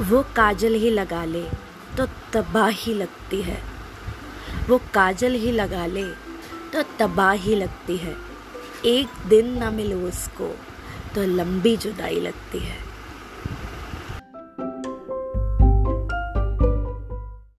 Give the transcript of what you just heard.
वो काजल ही लगा ले तो तबाही लगती है। वो काजल ही लगा ले तो तबाही लगती है। एक दिन ना मिलो उसको तो लंबी जुदाई लगती है।